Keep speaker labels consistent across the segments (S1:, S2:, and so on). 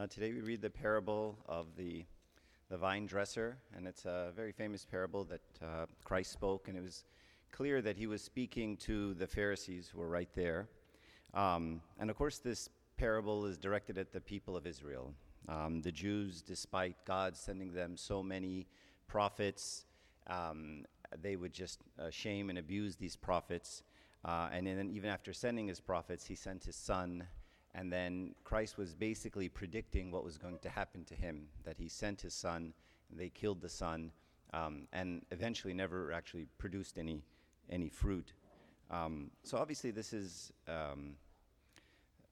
S1: Uh, today we read the parable of the, the vine dresser, and it's a very famous parable that uh, Christ spoke, and it was clear that he was speaking to the Pharisees who were right there. Um, and of course, this parable is directed at the people of Israel. Um, the Jews, despite God sending them so many prophets, um, they would just uh, shame and abuse these prophets. Uh, and then, even after sending his prophets, he sent his son and then Christ was basically predicting what was going to happen to him that he sent his son, they killed the son, um, and eventually never actually produced any, any fruit. Um, so obviously, this is. Um,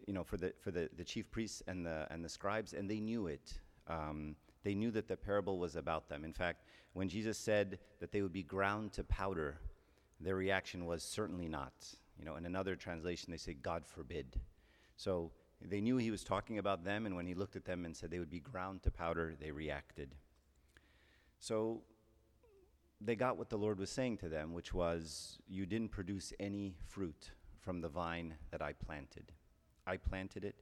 S1: you know, for the for the, the chief priests and the and the scribes, and they knew it. Um, they knew that the parable was about them. In fact, when Jesus said that they would be ground to powder, their reaction was certainly not. You know, in another translation, they say, "God forbid." So they knew he was talking about them, and when he looked at them and said they would be ground to powder, they reacted. So they got what the Lord was saying to them, which was, You didn't produce any fruit from the vine that I planted. I planted it,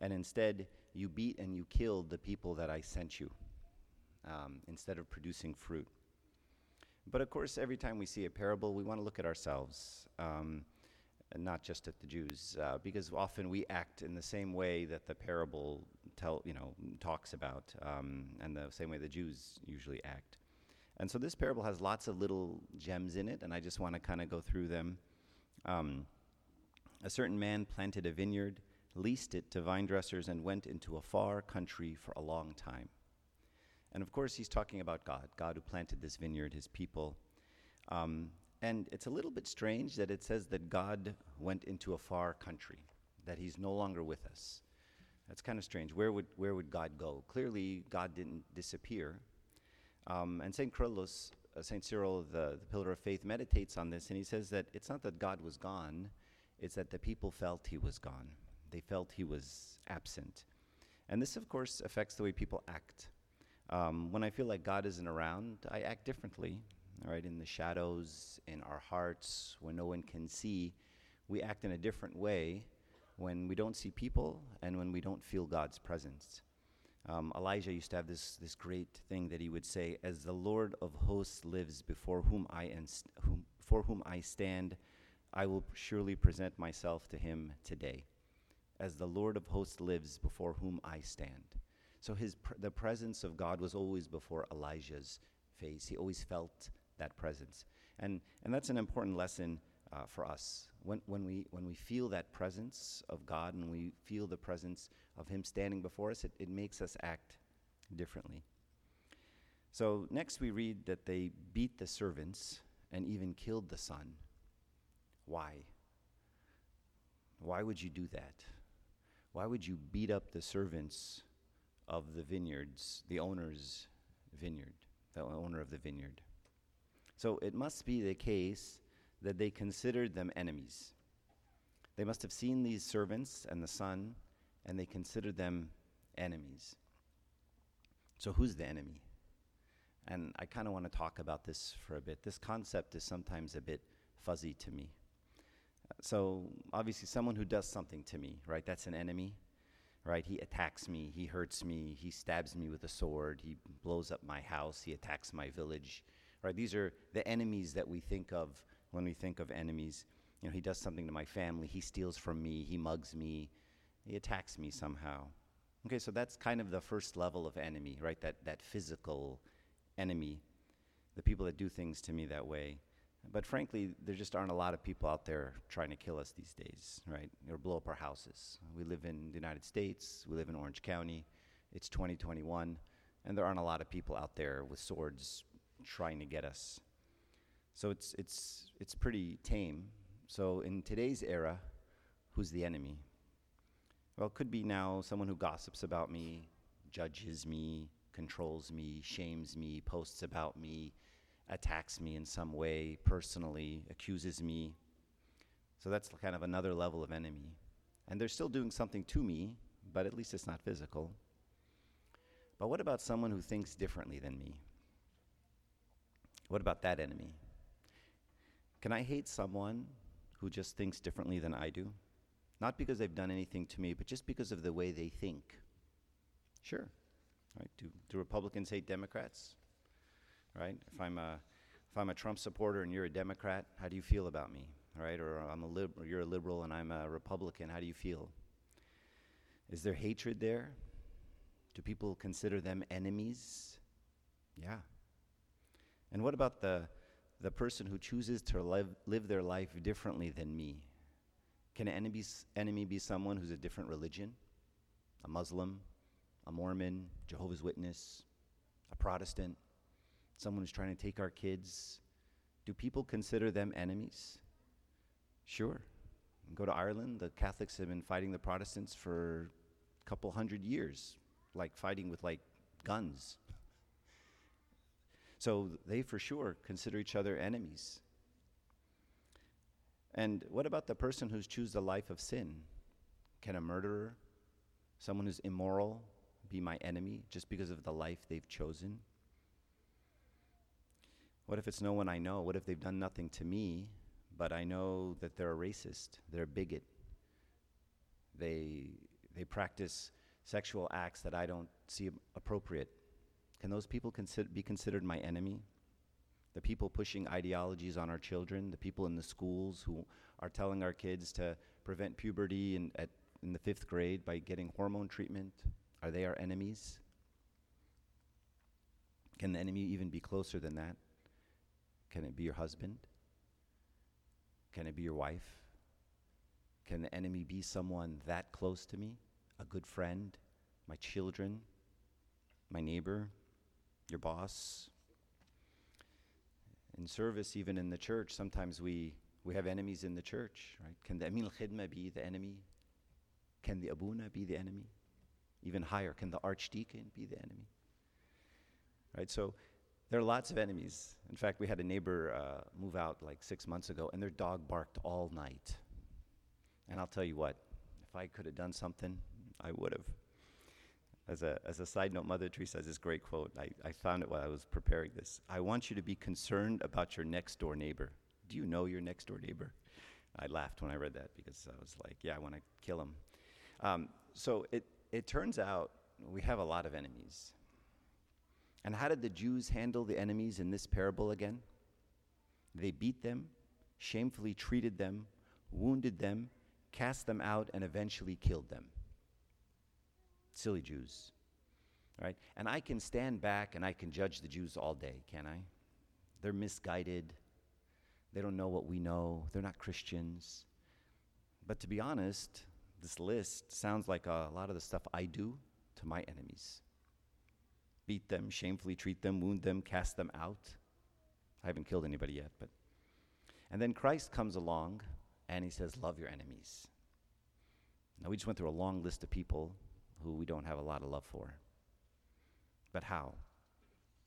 S1: and instead you beat and you killed the people that I sent you um, instead of producing fruit. But of course, every time we see a parable, we want to look at ourselves. Um, and not just at the Jews, uh, because often we act in the same way that the parable tell, you know, talks about, um, and the same way the Jews usually act. And so this parable has lots of little gems in it, and I just want to kind of go through them. Um, a certain man planted a vineyard, leased it to vine dressers, and went into a far country for a long time. And of course, he's talking about God, God who planted this vineyard, his people. Um, and it's a little bit strange that it says that God went into a far country, that he's no longer with us. That's kind of strange. Where would, where would God go? Clearly, God didn't disappear. Um, and St. Uh, St. Cyril, the, the pillar of faith, meditates on this, and he says that it's not that God was gone, it's that the people felt he was gone. They felt he was absent. And this, of course, affects the way people act. Um, when I feel like God isn't around, I act differently right, in the shadows, in our hearts, when no one can see, we act in a different way when we don't see people and when we don't feel God's presence. Um, Elijah used to have this, this great thing that he would say, As the Lord of hosts lives before whom I, inst- whom, for whom I stand, I will surely present myself to him today. As the Lord of hosts lives before whom I stand. So his pr- the presence of God was always before Elijah's face. He always felt that presence. And, and that's an important lesson uh, for us. When, when, we, when we feel that presence of God and we feel the presence of Him standing before us, it, it makes us act differently. So, next we read that they beat the servants and even killed the son. Why? Why would you do that? Why would you beat up the servants of the vineyards, the owner's vineyard, the owner of the vineyard? So it must be the case that they considered them enemies. They must have seen these servants and the son, and they considered them enemies. So, who's the enemy? And I kind of want to talk about this for a bit. This concept is sometimes a bit fuzzy to me. So, obviously, someone who does something to me, right? That's an enemy, right? He attacks me, he hurts me, he stabs me with a sword, he blows up my house, he attacks my village, right? These are the enemies that we think of when we think of enemies. You know, he does something to my family, he steals from me, he mugs me, he attacks me somehow. Okay, so that's kind of the first level of enemy, right? That, that physical enemy, the people that do things to me that way. But frankly, there just aren't a lot of people out there trying to kill us these days, right? Or blow up our houses. We live in the United States, we live in Orange County, it's 2021, and there aren't a lot of people out there with swords trying to get us. So it's, it's, it's pretty tame. So in today's era, who's the enemy? Well, it could be now someone who gossips about me, judges me, controls me, shames me, posts about me, attacks me in some way personally, accuses me. So that's kind of another level of enemy. And they're still doing something to me, but at least it's not physical. But what about someone who thinks differently than me? What about that enemy? Can I hate someone who just thinks differently than I do? Not because they've done anything to me, but just because of the way they think. Sure. Right? Do, do Republicans hate Democrats? Right? If I'm a if I'm a Trump supporter and you're a Democrat, how do you feel about me? Right? Or I'm a lib- or you're a liberal and I'm a Republican, how do you feel? Is there hatred there? Do people consider them enemies? Yeah. And what about the the person who chooses to live, live their life differently than me? Can an enemy, enemy be someone who's a different religion? A Muslim, a Mormon, Jehovah's Witness, a Protestant, someone who's trying to take our kids? Do people consider them enemies? Sure. Go to Ireland, the Catholics have been fighting the Protestants for a couple hundred years, like fighting with like guns. So they for sure consider each other enemies. And what about the person who's choose the life of sin? Can a murderer, someone who's immoral, be my enemy just because of the life they've chosen? What if it's no one I know? What if they've done nothing to me, but I know that they're a racist, they're a bigot, they, they practice sexual acts that I don't see appropriate? Can those people consider, be considered my enemy? The people pushing ideologies on our children, the people in the schools who are telling our kids to prevent puberty in, at, in the fifth grade by getting hormone treatment, are they our enemies? Can the enemy even be closer than that? Can it be your husband? Can it be your wife? Can the enemy be someone that close to me? A good friend? My children? My neighbor? Your boss? In service, even in the church, sometimes we, we have enemies in the church, right? Can the Amin al Khidma be the enemy? Can the Abuna be the enemy? Even higher, can the archdeacon be the enemy? Right? So there are lots of enemies. In fact, we had a neighbor uh, move out like six months ago, and their dog barked all night. And I'll tell you what, if I could have done something, I would have. As a, as a side note, Mother Teresa has this great quote. I, I found it while I was preparing this. I want you to be concerned about your next door neighbor. Do you know your next door neighbor? I laughed when I read that because I was like, yeah, I want to kill him. Um, so it, it turns out we have a lot of enemies. And how did the Jews handle the enemies in this parable again? They beat them, shamefully treated them, wounded them, cast them out, and eventually killed them. Silly Jews. Right? And I can stand back and I can judge the Jews all day, can I? They're misguided. They don't know what we know. They're not Christians. But to be honest, this list sounds like a lot of the stuff I do to my enemies beat them, shamefully treat them, wound them, cast them out. I haven't killed anybody yet, but. And then Christ comes along and he says, Love your enemies. Now, we just went through a long list of people who we don't have a lot of love for. But how?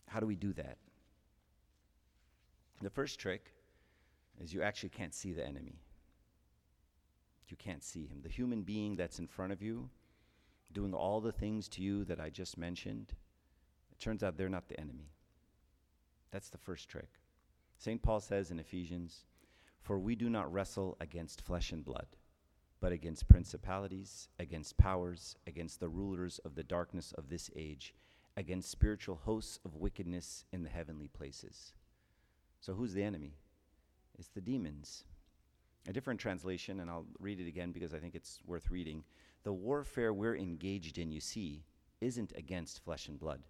S1: How do we do that? The first trick is you actually can't see the enemy. You can't see him. The human being that's in front of you, doing all the things to you that I just mentioned, it turns out they're not the enemy. That's the first trick. St. Paul says in Ephesians, For we do not wrestle against flesh and blood, but against principalities, against powers, against the rulers of the darkness of this age, against spiritual hosts of wickedness in the heavenly places. So who's the enemy? It's the demons. A different translation, and I'll read it again because I think it's worth reading. The warfare we're engaged in, you see, isn't against flesh and blood.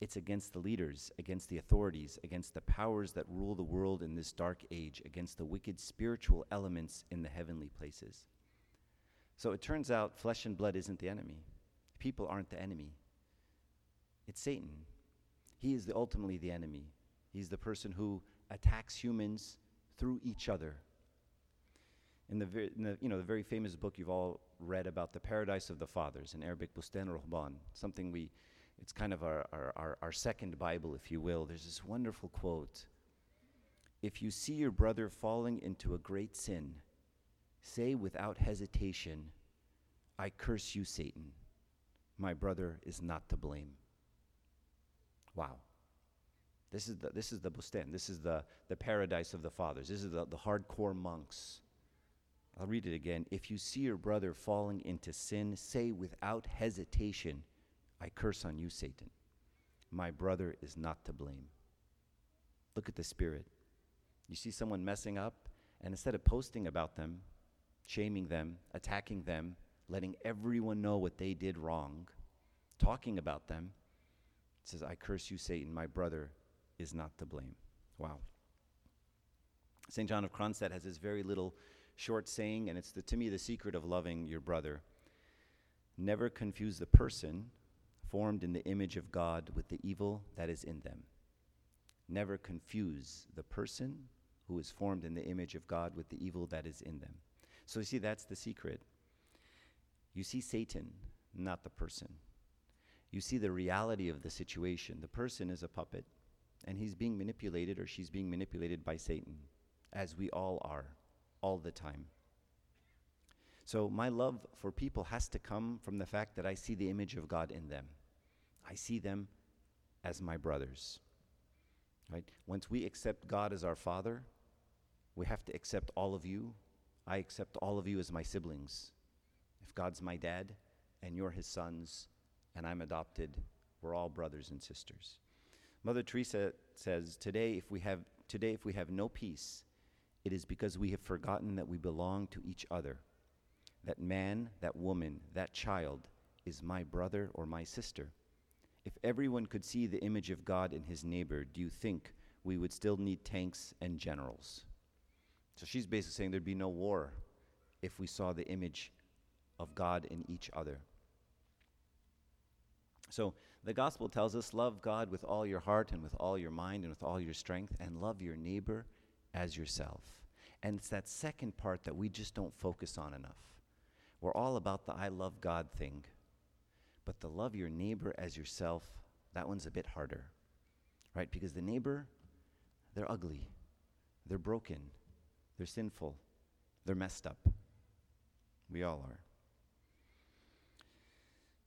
S1: It's against the leaders, against the authorities, against the powers that rule the world in this dark age, against the wicked spiritual elements in the heavenly places. So it turns out flesh and blood isn't the enemy. People aren't the enemy. It's Satan. He is the, ultimately the enemy. He's the person who attacks humans through each other. In the, in the, you know, the very famous book you've all read about the paradise of the fathers, in Arabic, Bustan Ruhban, something we, it's kind of our, our, our, our second Bible, if you will. There's this wonderful quote If you see your brother falling into a great sin, say without hesitation, I curse you, Satan. My brother is not to blame. Wow. This is the, this is the Bustan. This is the, the paradise of the fathers. This is the, the hardcore monks. I'll read it again. If you see your brother falling into sin, say without hesitation, I curse on you, Satan. My brother is not to blame. Look at the spirit. You see someone messing up, and instead of posting about them, shaming them, attacking them, letting everyone know what they did wrong, talking about them, it says, I curse you, Satan. My brother is not to blame. Wow. St. John of Kronstadt has this very little short saying, and it's the, to me the secret of loving your brother. Never confuse the person formed in the image of God with the evil that is in them. Never confuse the person who is formed in the image of God with the evil that is in them. So you see, that's the secret. You see Satan, not the person. You see the reality of the situation. The person is a puppet, and he's being manipulated or she's being manipulated by Satan, as we all are, all the time. So, my love for people has to come from the fact that I see the image of God in them. I see them as my brothers. Right? Once we accept God as our Father, we have to accept all of you. I accept all of you as my siblings. If God's my dad and you're his sons and I'm adopted, we're all brothers and sisters. Mother Teresa says, "Today if we have today if we have no peace, it is because we have forgotten that we belong to each other. That man, that woman, that child is my brother or my sister. If everyone could see the image of God in his neighbor, do you think we would still need tanks and generals?" So she's basically saying there'd be no war if we saw the image of God in each other. So the gospel tells us love God with all your heart and with all your mind and with all your strength, and love your neighbor as yourself. And it's that second part that we just don't focus on enough. We're all about the I love God thing. But the love your neighbor as yourself, that one's a bit harder, right? Because the neighbor, they're ugly, they're broken, they're sinful, they're messed up. We all are.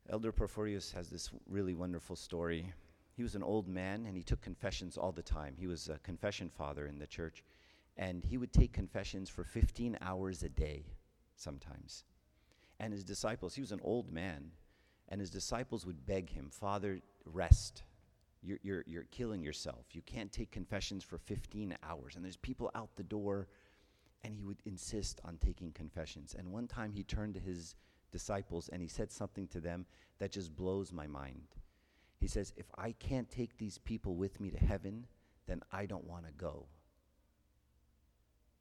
S1: Elder Porphyrios has this really wonderful story. He was an old man and he took confessions all the time. He was a confession father in the church, and he would take confessions for 15 hours a day sometimes. And his disciples, he was an old man, and his disciples would beg him, Father, rest. You're, you're, you're killing yourself. You can't take confessions for 15 hours. And there's people out the door, and he would insist on taking confessions. And one time he turned to his disciples and he said something to them that just blows my mind. He says, If I can't take these people with me to heaven, then I don't want to go.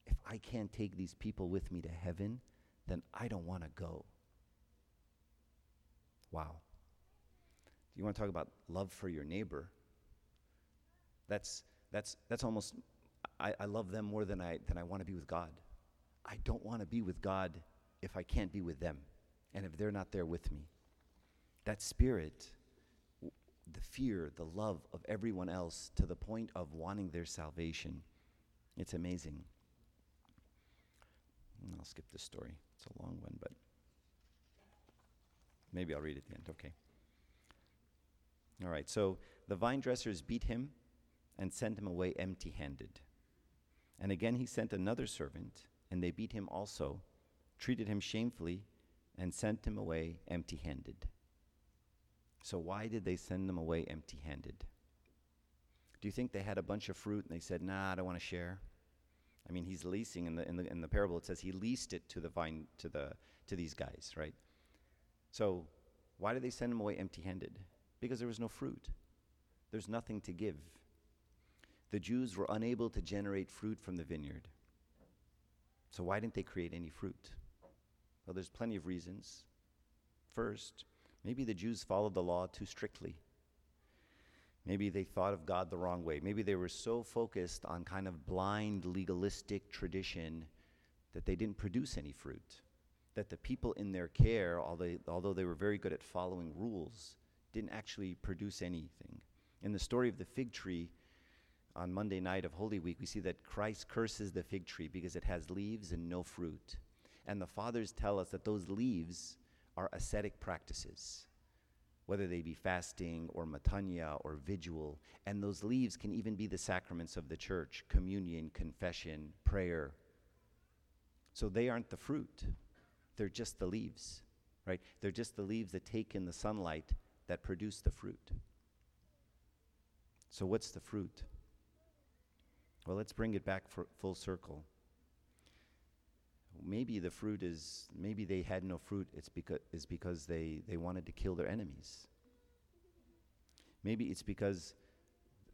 S1: If I can't take these people with me to heaven, then I don't want to go. Wow. Do You want to talk about love for your neighbor? That's, that's, that's almost, I, I love them more than I, than I want to be with God. I don't want to be with God if I can't be with them and if they're not there with me. That spirit, the fear, the love of everyone else to the point of wanting their salvation, it's amazing. And I'll skip this story. It's a long one, but maybe I'll read it at the end. Okay. All right, so the vine dressers beat him and sent him away empty handed. And again he sent another servant, and they beat him also, treated him shamefully, and sent him away empty handed. So, why did they send him away empty handed? Do you think they had a bunch of fruit and they said, Nah, I don't want to share? I mean, he's leasing in the, in the, in the parable, it says he leased it to the vine, to, the, to these guys, right? So, why did they send him away empty handed? Because there was no fruit, there's nothing to give. The Jews were unable to generate fruit from the vineyard. So, why didn't they create any fruit? Well, there's plenty of reasons. First, maybe the Jews followed the law too strictly. Maybe they thought of God the wrong way. Maybe they were so focused on kind of blind legalistic tradition that they didn't produce any fruit. That the people in their care, although, although they were very good at following rules, didn't actually produce anything. In the story of the fig tree, on Monday night of Holy Week, we see that Christ curses the fig tree because it has leaves and no fruit. And the fathers tell us that those leaves are ascetic practices, whether they be fasting or matanya or vigil. And those leaves can even be the sacraments of the church communion, confession, prayer. So they aren't the fruit, they're just the leaves, right? They're just the leaves that take in the sunlight that produce the fruit. So, what's the fruit? Well, let's bring it back for full circle. Maybe the fruit is, maybe they had no fruit, it's because, is because they, they wanted to kill their enemies. Maybe it's because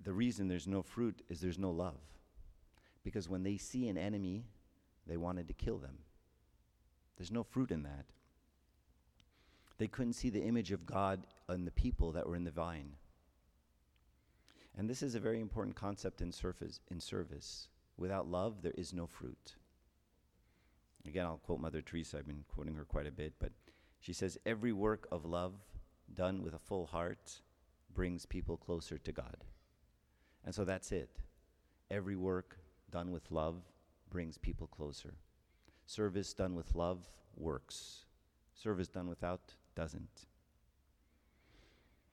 S1: the reason there's no fruit is there's no love. Because when they see an enemy, they wanted to kill them. There's no fruit in that. They couldn't see the image of God in the people that were in the vine. And this is a very important concept in service. In service. Without love, there is no fruit. Again, I'll quote Mother Teresa. I've been quoting her quite a bit, but she says, Every work of love done with a full heart brings people closer to God. And so that's it. Every work done with love brings people closer. Service done with love works. Service done without doesn't.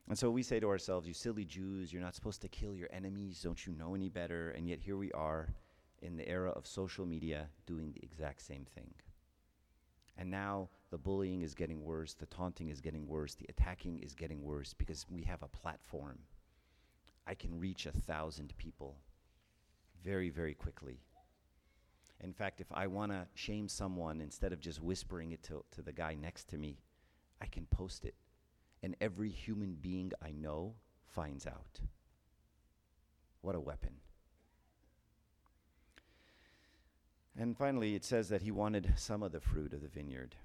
S1: And so we say to ourselves, You silly Jews, you're not supposed to kill your enemies. Don't you know any better? And yet here we are in the era of social media doing the exact same thing. And now the bullying is getting worse, the taunting is getting worse, the attacking is getting worse because we have a platform. I can reach a thousand people very, very quickly. In fact, if I want to shame someone, instead of just whispering it to, to the guy next to me, I can post it. And every human being I know finds out. What a weapon. And finally, it says that he wanted some of the fruit of the vineyard.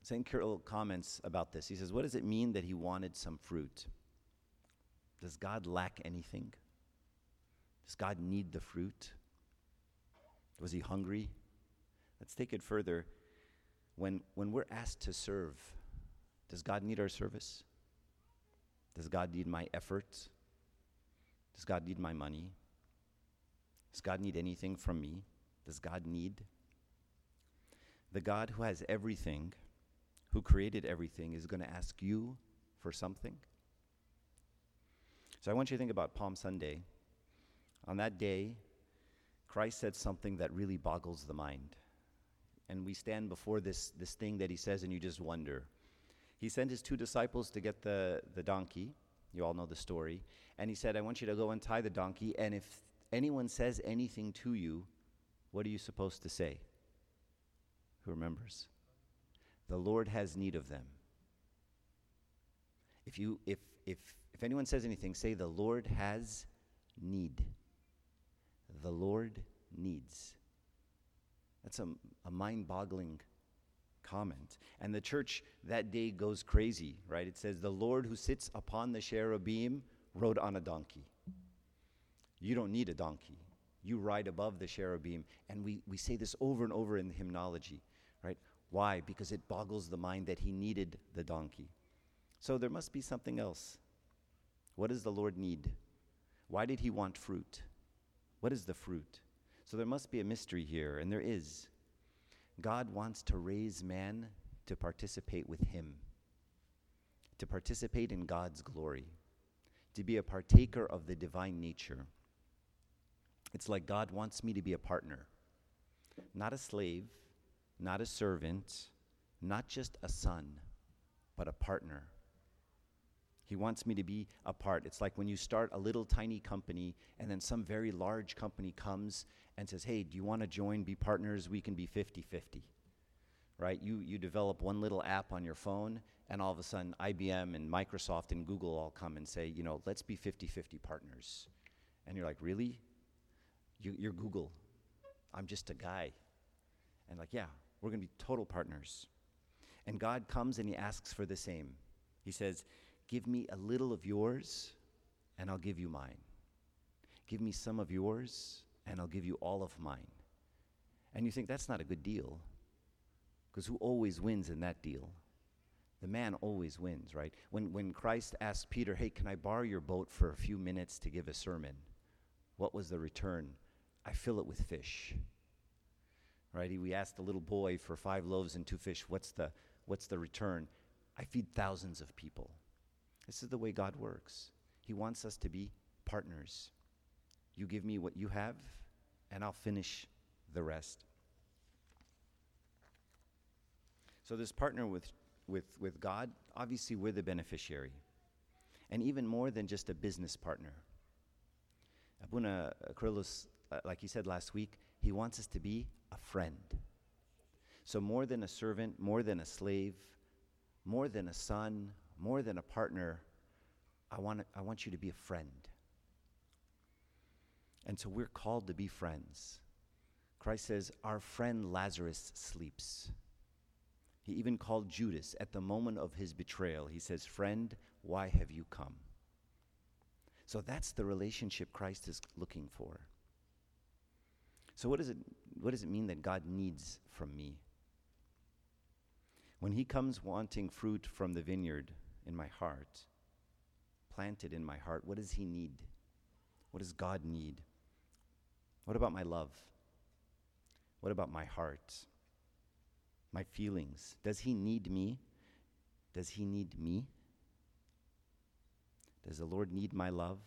S1: St. Cyril comments about this. He says, What does it mean that he wanted some fruit? Does God lack anything? Does God need the fruit? Was he hungry? Let's take it further. When, when we're asked to serve, does God need our service? Does God need my effort? Does God need my money? Does God need anything from me? Does God need? The God who has everything, who created everything, is going to ask you for something. So I want you to think about Palm Sunday. On that day, Christ said something that really boggles the mind. And we stand before this, this thing that he says, and you just wonder. He sent his two disciples to get the, the donkey. You all know the story. And he said, I want you to go and tie the donkey, and if anyone says anything to you, what are you supposed to say? Who remembers? The Lord has need of them. If you if if if anyone says anything, say the Lord has need. The Lord needs. That's a, a mind boggling comment. And the church that day goes crazy, right? It says, The Lord who sits upon the cherubim rode on a donkey. You don't need a donkey. You ride above the cherubim. And we, we say this over and over in the hymnology, right? Why? Because it boggles the mind that he needed the donkey. So there must be something else. What does the Lord need? Why did he want fruit? What is the fruit? So there must be a mystery here, and there is. God wants to raise man to participate with him, to participate in God's glory, to be a partaker of the divine nature. It's like God wants me to be a partner, not a slave, not a servant, not just a son, but a partner. He wants me to be a part. It's like when you start a little tiny company and then some very large company comes and says, Hey, do you want to join, be partners? We can be 50 50. Right? You, you develop one little app on your phone, and all of a sudden, IBM and Microsoft and Google all come and say, You know, let's be 50 50 partners. And you're like, Really? You, you're Google. I'm just a guy. And like, yeah, we're going to be total partners. And God comes and He asks for the same. He says, Give me a little of yours, and I'll give you mine. Give me some of yours, and I'll give you all of mine. And you think that's not a good deal, because who always wins in that deal? The man always wins, right? When, when Christ asked Peter, Hey, can I borrow your boat for a few minutes to give a sermon? What was the return? I fill it with fish. Right? We asked the little boy for five loaves and two fish, what's the, what's the return? I feed thousands of people. This is the way God works. He wants us to be partners. You give me what you have, and I'll finish the rest. So, this partner with, with, with God, obviously we're the beneficiary. And even more than just a business partner. Abuna Kyrillos, uh, like he said last week, he wants us to be a friend. So, more than a servant, more than a slave, more than a son, more than a partner, I want, I want you to be a friend. And so we're called to be friends. Christ says, Our friend Lazarus sleeps. He even called Judas at the moment of his betrayal. He says, Friend, why have you come? So that's the relationship Christ is looking for. So, what does it, what does it mean that God needs from me? When He comes wanting fruit from the vineyard in my heart, planted in my heart, what does He need? What does God need? What about my love? What about my heart? My feelings? Does He need me? Does He need me? Does the Lord need my love?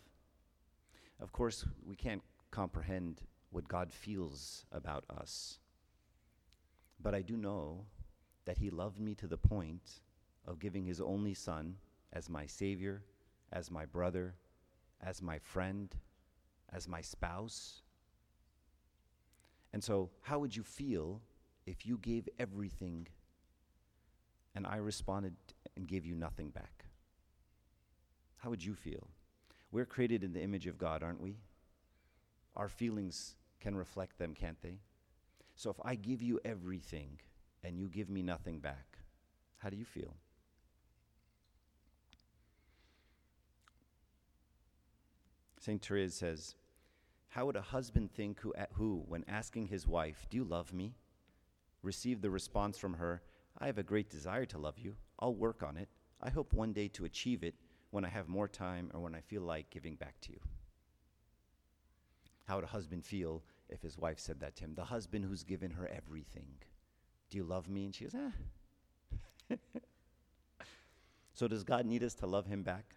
S1: Of course, we can't comprehend what God feels about us. But I do know that He loved me to the point of giving His only Son as my Savior, as my brother, as my friend, as my spouse. And so, how would you feel if you gave everything and I responded and gave you nothing back? How would you feel? We're created in the image of God, aren't we? Our feelings can reflect them, can't they? So if I give you everything and you give me nothing back, how do you feel? St. Therese says, How would a husband think who, who, when asking his wife, Do you love me? received the response from her, I have a great desire to love you. I'll work on it. I hope one day to achieve it when I have more time or when I feel like giving back to you. How would a husband feel if his wife said that to him? The husband who's given her everything. Do you love me? And she goes, ah. so, does God need us to love him back?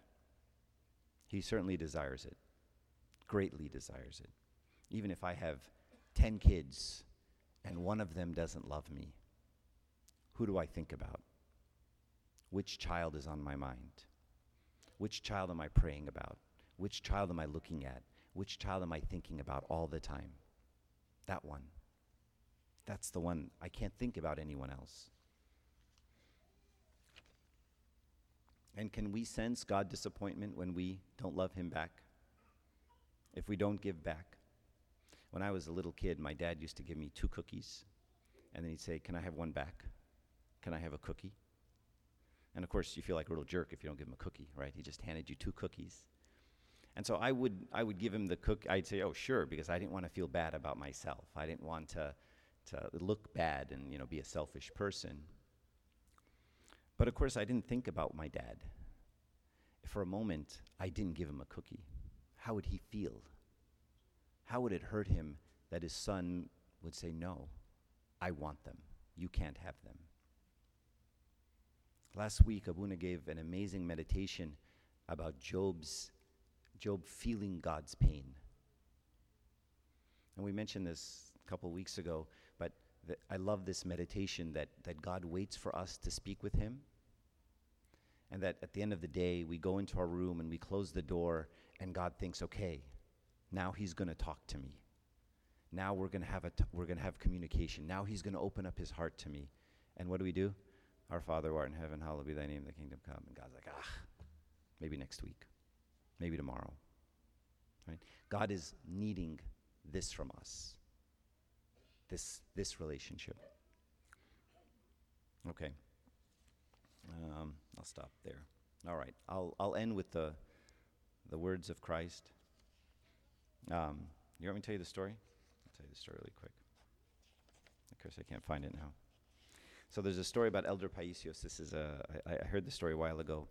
S1: He certainly desires it, greatly desires it. Even if I have 10 kids and one of them doesn't love me, who do I think about? Which child is on my mind? Which child am I praying about? Which child am I looking at? Which child am I thinking about all the time? That one. That's the one. I can't think about anyone else. And can we sense God disappointment when we don't love Him back? If we don't give back? When I was a little kid, my dad used to give me two cookies, and then he'd say, Can I have one back? Can I have a cookie? And of course, you feel like a little jerk if you don't give him a cookie, right? He just handed you two cookies. And so I would, I would give him the cookie. I'd say, "Oh, sure," because I didn't want to feel bad about myself. I didn't want to, to look bad and you know be a selfish person. But of course, I didn't think about my dad. For a moment, I didn't give him a cookie. How would he feel? How would it hurt him that his son would say, "No, I want them. You can't have them." Last week, Abuna gave an amazing meditation about Job's Job feeling God's pain. And we mentioned this a couple weeks ago, but I love this meditation that, that God waits for us to speak with Him. And that at the end of the day, we go into our room and we close the door, and God thinks, okay, now He's going to talk to me. Now we're going to have a t- we're going to have communication. Now He's going to open up His heart to me. And what do we do? Our Father who art in heaven, hallowed be thy name, the kingdom come. And God's like, ah, maybe next week, maybe tomorrow. Right? God is needing this from us. This this relationship. Okay. Um, I'll stop there. All right. I'll I'll end with the the words of Christ. Um, you want me to tell you the story? I'll tell you the story really quick. Of course, I can't find it now. So there's a story about Elder Paisios. This is a, I, I heard the story a while ago.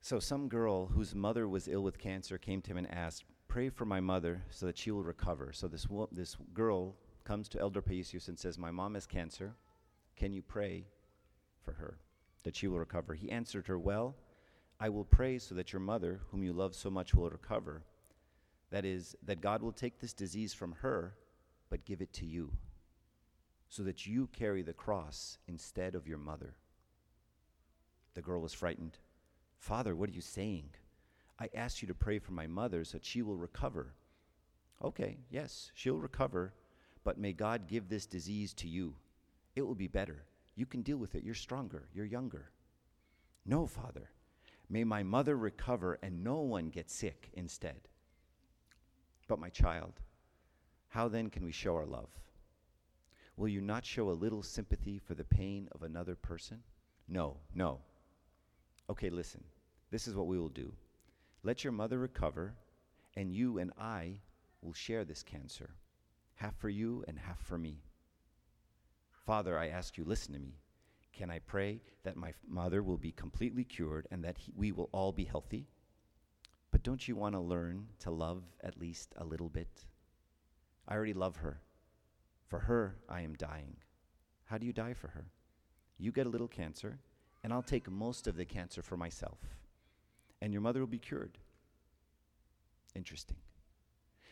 S1: So some girl whose mother was ill with cancer came to him and asked, "Pray for my mother so that she will recover." So this wo- this girl comes to Elder Paisios and says, "My mom has cancer. Can you pray for her that she will recover?" He answered her, "Well, I will pray so that your mother, whom you love so much, will recover. That is, that God will take this disease from her, but give it to you." so that you carry the cross instead of your mother. The girl was frightened. Father, what are you saying? I asked you to pray for my mother so that she will recover. Okay, yes, she'll recover, but may God give this disease to you. It will be better. You can deal with it. You're stronger. You're younger. No, Father. May my mother recover and no one get sick instead. But my child, how then can we show our love? Will you not show a little sympathy for the pain of another person? No, no. Okay, listen. This is what we will do. Let your mother recover, and you and I will share this cancer, half for you and half for me. Father, I ask you, listen to me. Can I pray that my mother will be completely cured and that he, we will all be healthy? But don't you want to learn to love at least a little bit? I already love her. For her, I am dying. How do you die for her? You get a little cancer, and I'll take most of the cancer for myself. And your mother will be cured. Interesting.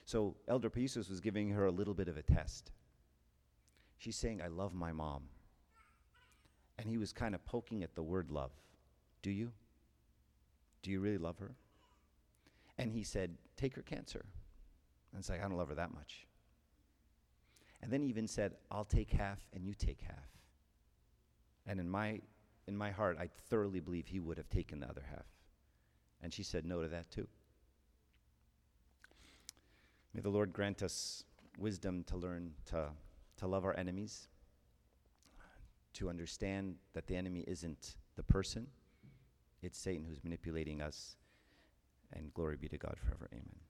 S1: So, Elder Paisios was giving her a little bit of a test. She's saying, I love my mom. And he was kind of poking at the word love. Do you? Do you really love her? And he said, Take her cancer. And it's like, I don't love her that much. And then he even said, I'll take half and you take half. And in my, in my heart, I thoroughly believe he would have taken the other half. And she said no to that too. May the Lord grant us wisdom to learn to, to love our enemies, to understand that the enemy isn't the person, it's Satan who's manipulating us. And glory be to God forever. Amen.